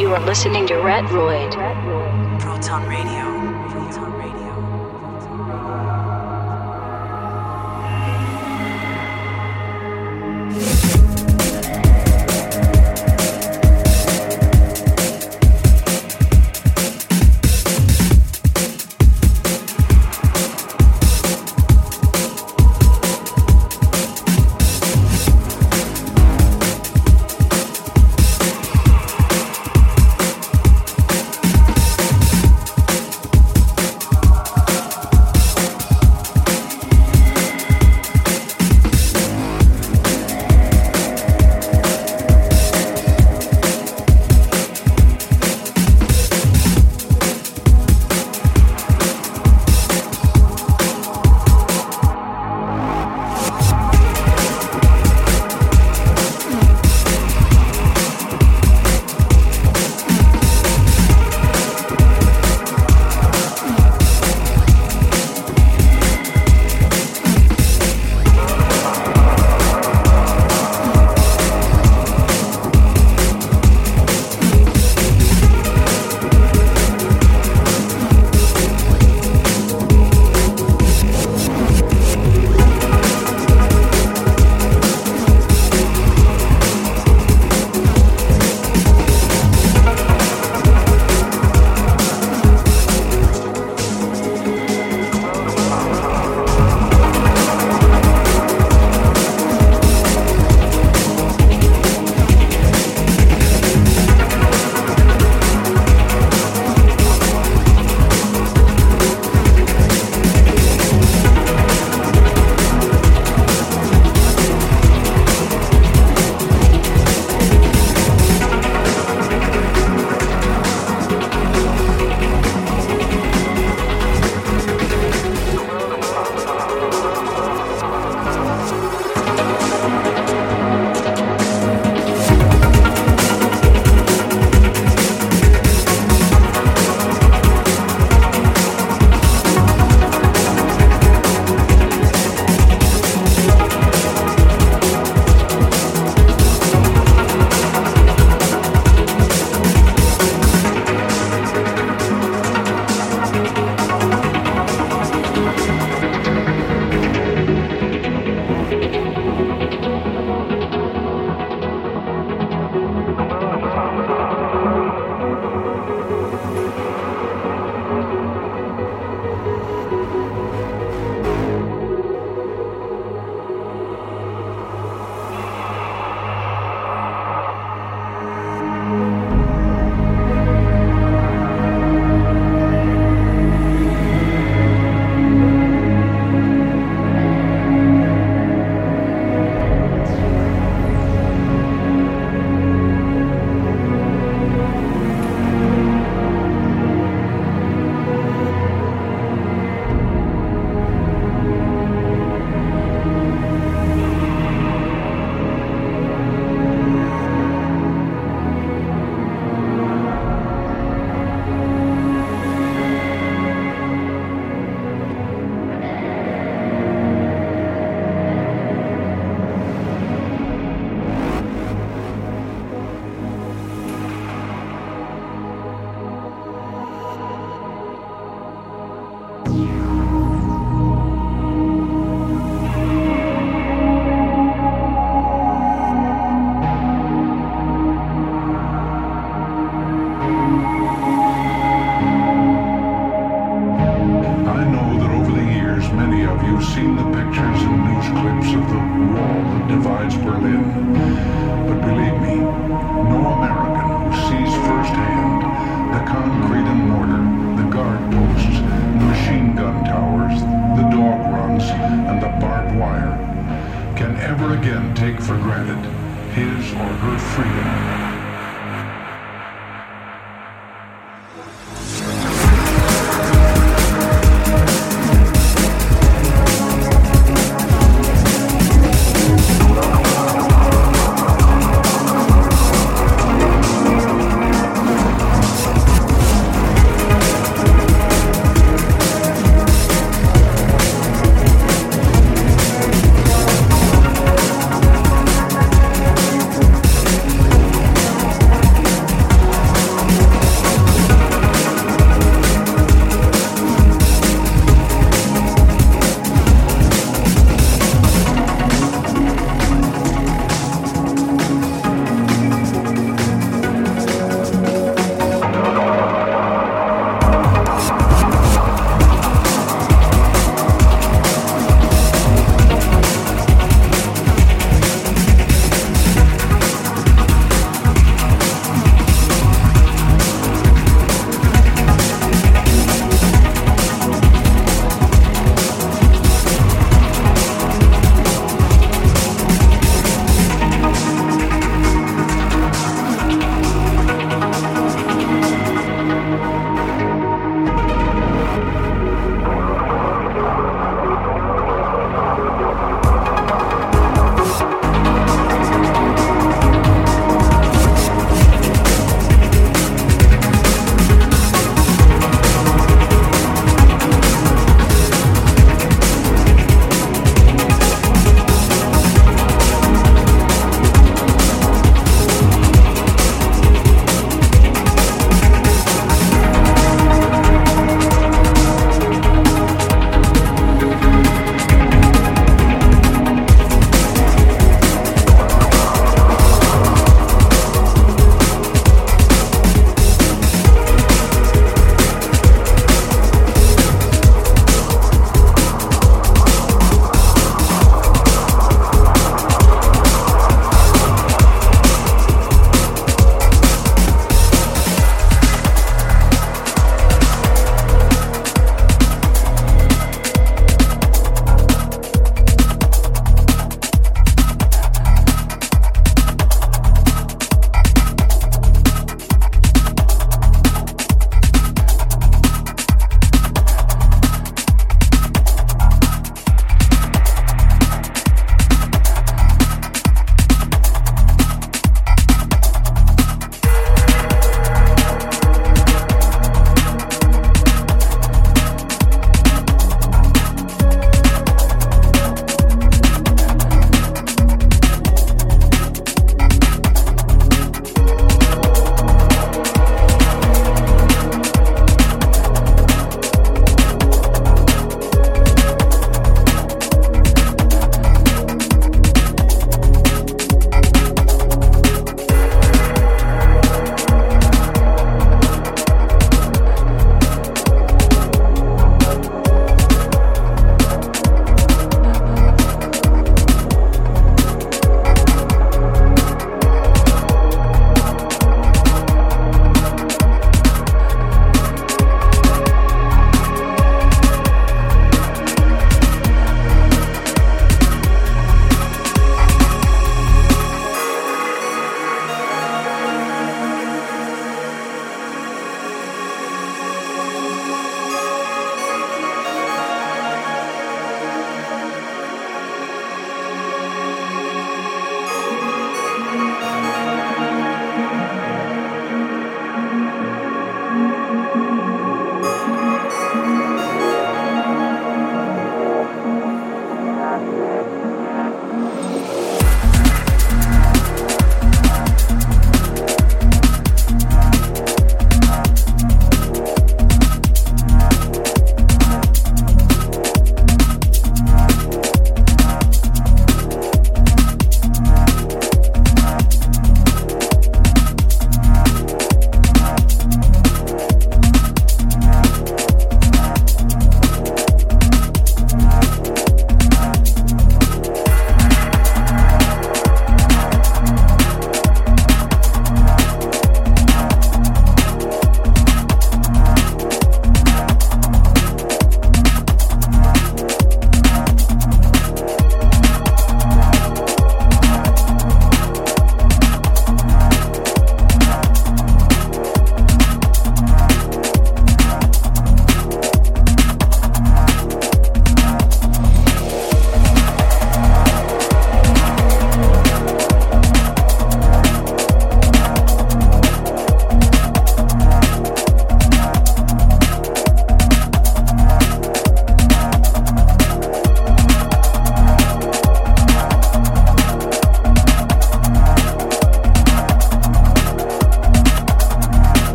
You are listening to Retroid. Proton Radio.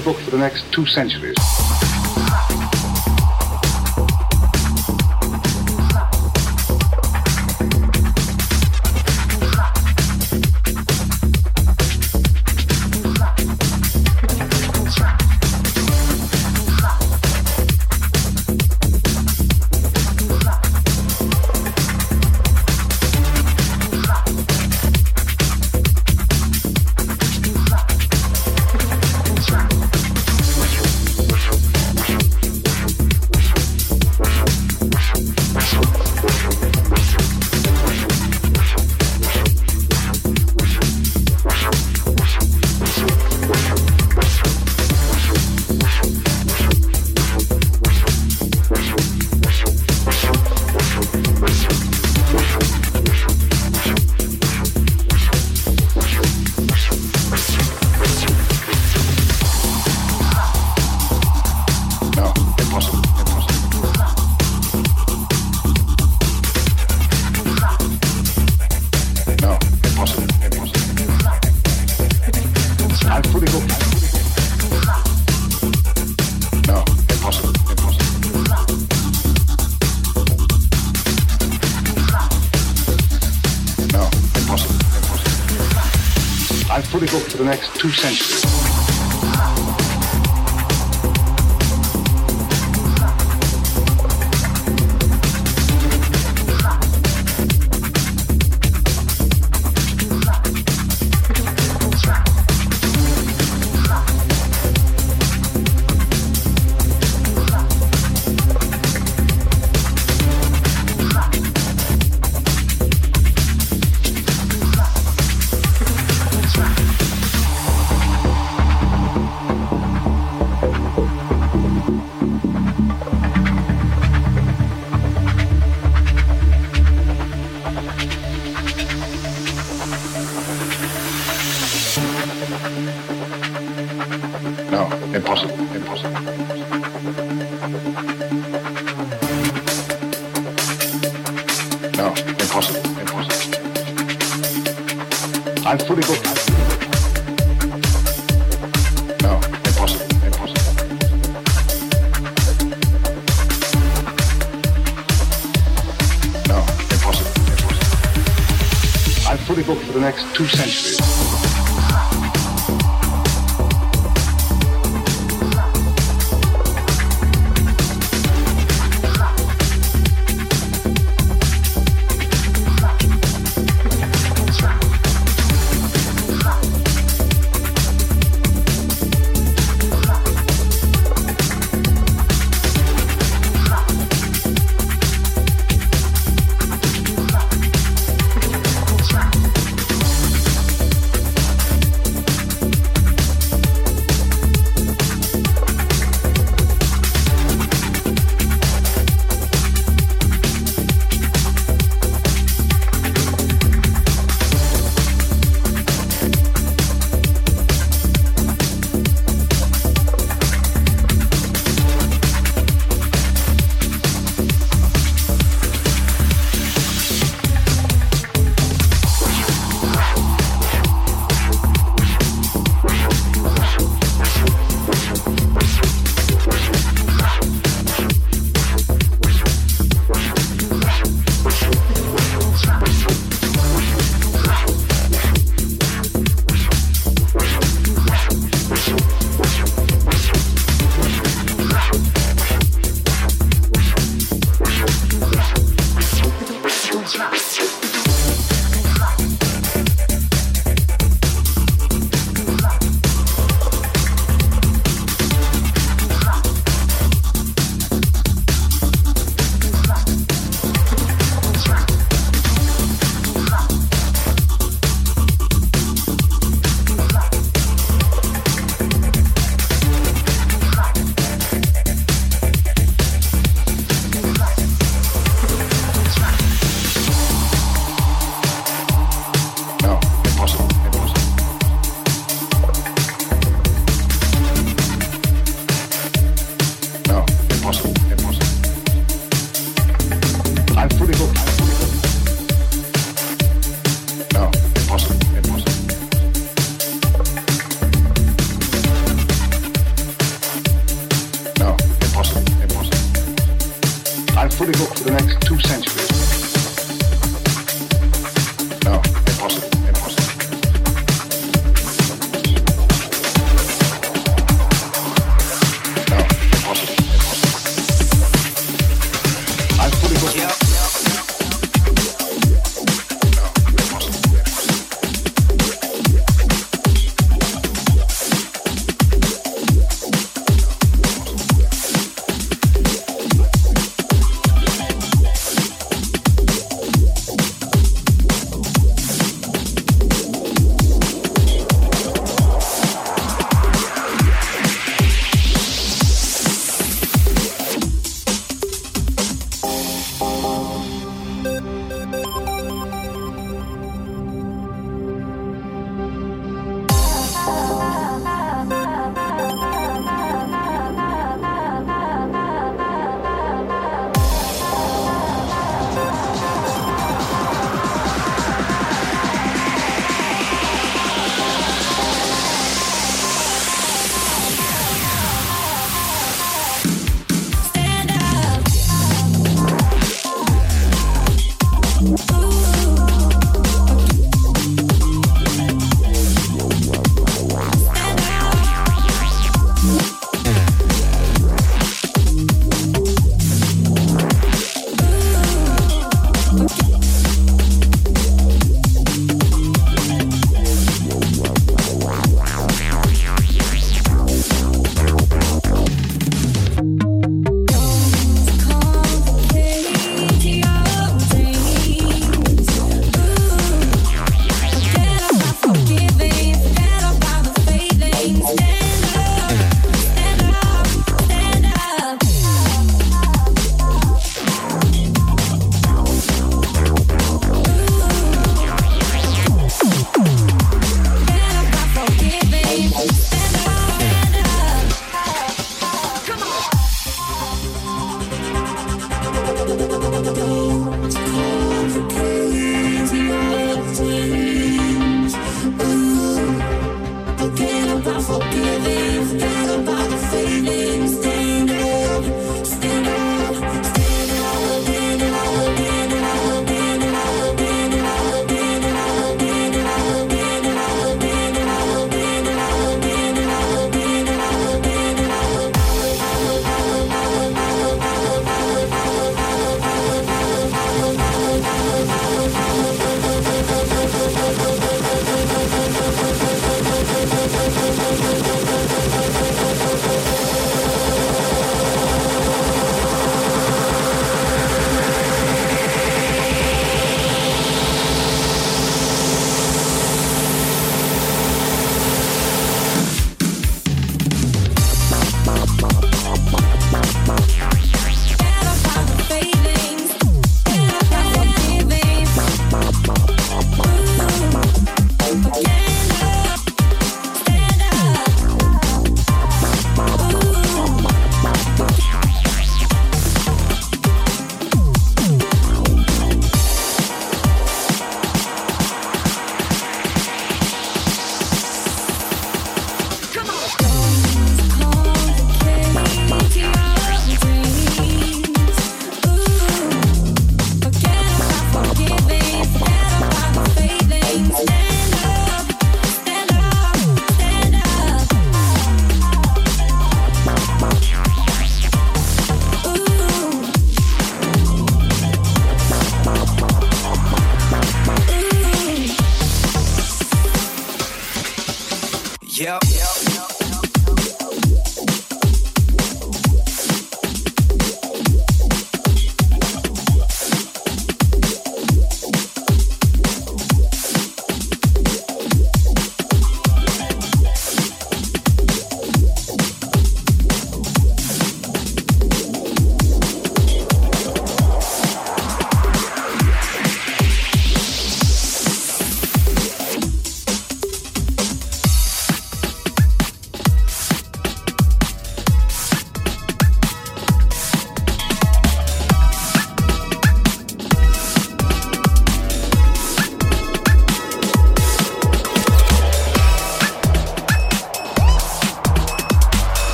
Fully booked for the next two centuries. Two centuries.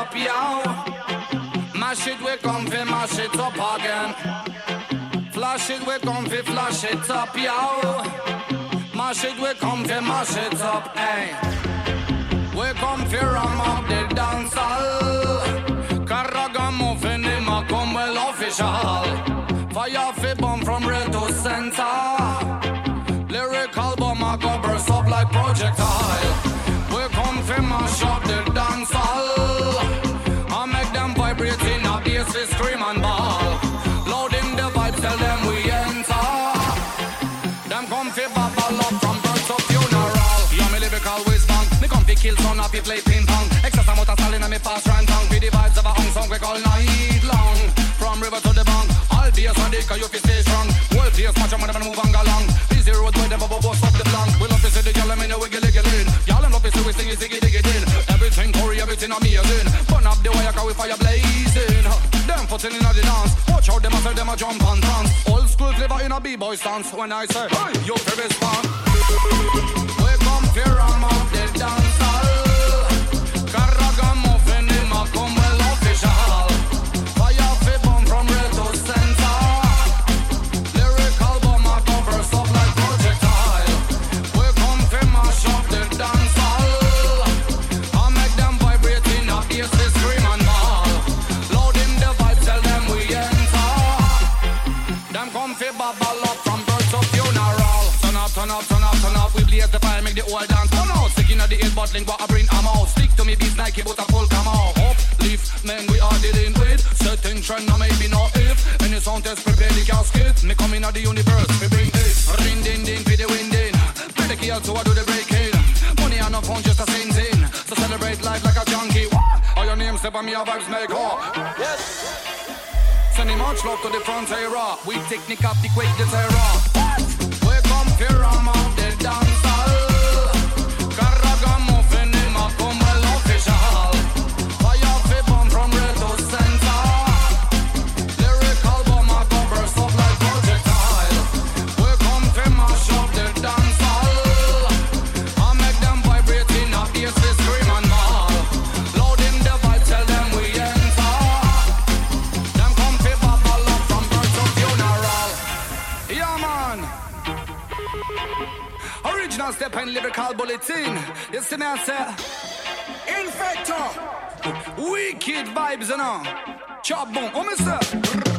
Up, yo. Mash it, we come fi mash it up again. Flash it, we come fi flash it up, yo. Mash it, we come fi mash it up, hey. We come fi ram up the dance hall. Carragamuffin, him a come well official. Fire fi bomb from red to all be a sadiq, you fi stay strong. World place, match them move and go along. Busy road boy, them bubble bust up the blank. We love to see the gyal in the wiggle wiggle in. Gyal them love to see we sing ziggy diggy din. Everything Corey, everything amazing. Burn up the wire 'cause we fire blazing. Them footing in the dance. Watch out, them a say them a jump and dance. Old school flavor in a b-boy stance. When I say, hey, you fi respond. We come fi ram I bring am out. Stick to me beats, Nike, but a full come out. Up, lift, man, we are dealing with. Certain trend, now maybe not if. Any sound test, prepare the casket. Me come inna the universe, we bring it. Ring, ding, ding, for the wind in. Play the key out, so I do the breaking. Money and no phone, just a sing in. So celebrate life like a junkie. All your names, step on me, our vibes make up. Sending much love to the front era. We technique up the quake the terror. Step and lyrical bulletin. You see me, I say. Infector. Wicked vibes, you know. Chop boom. Oh, say.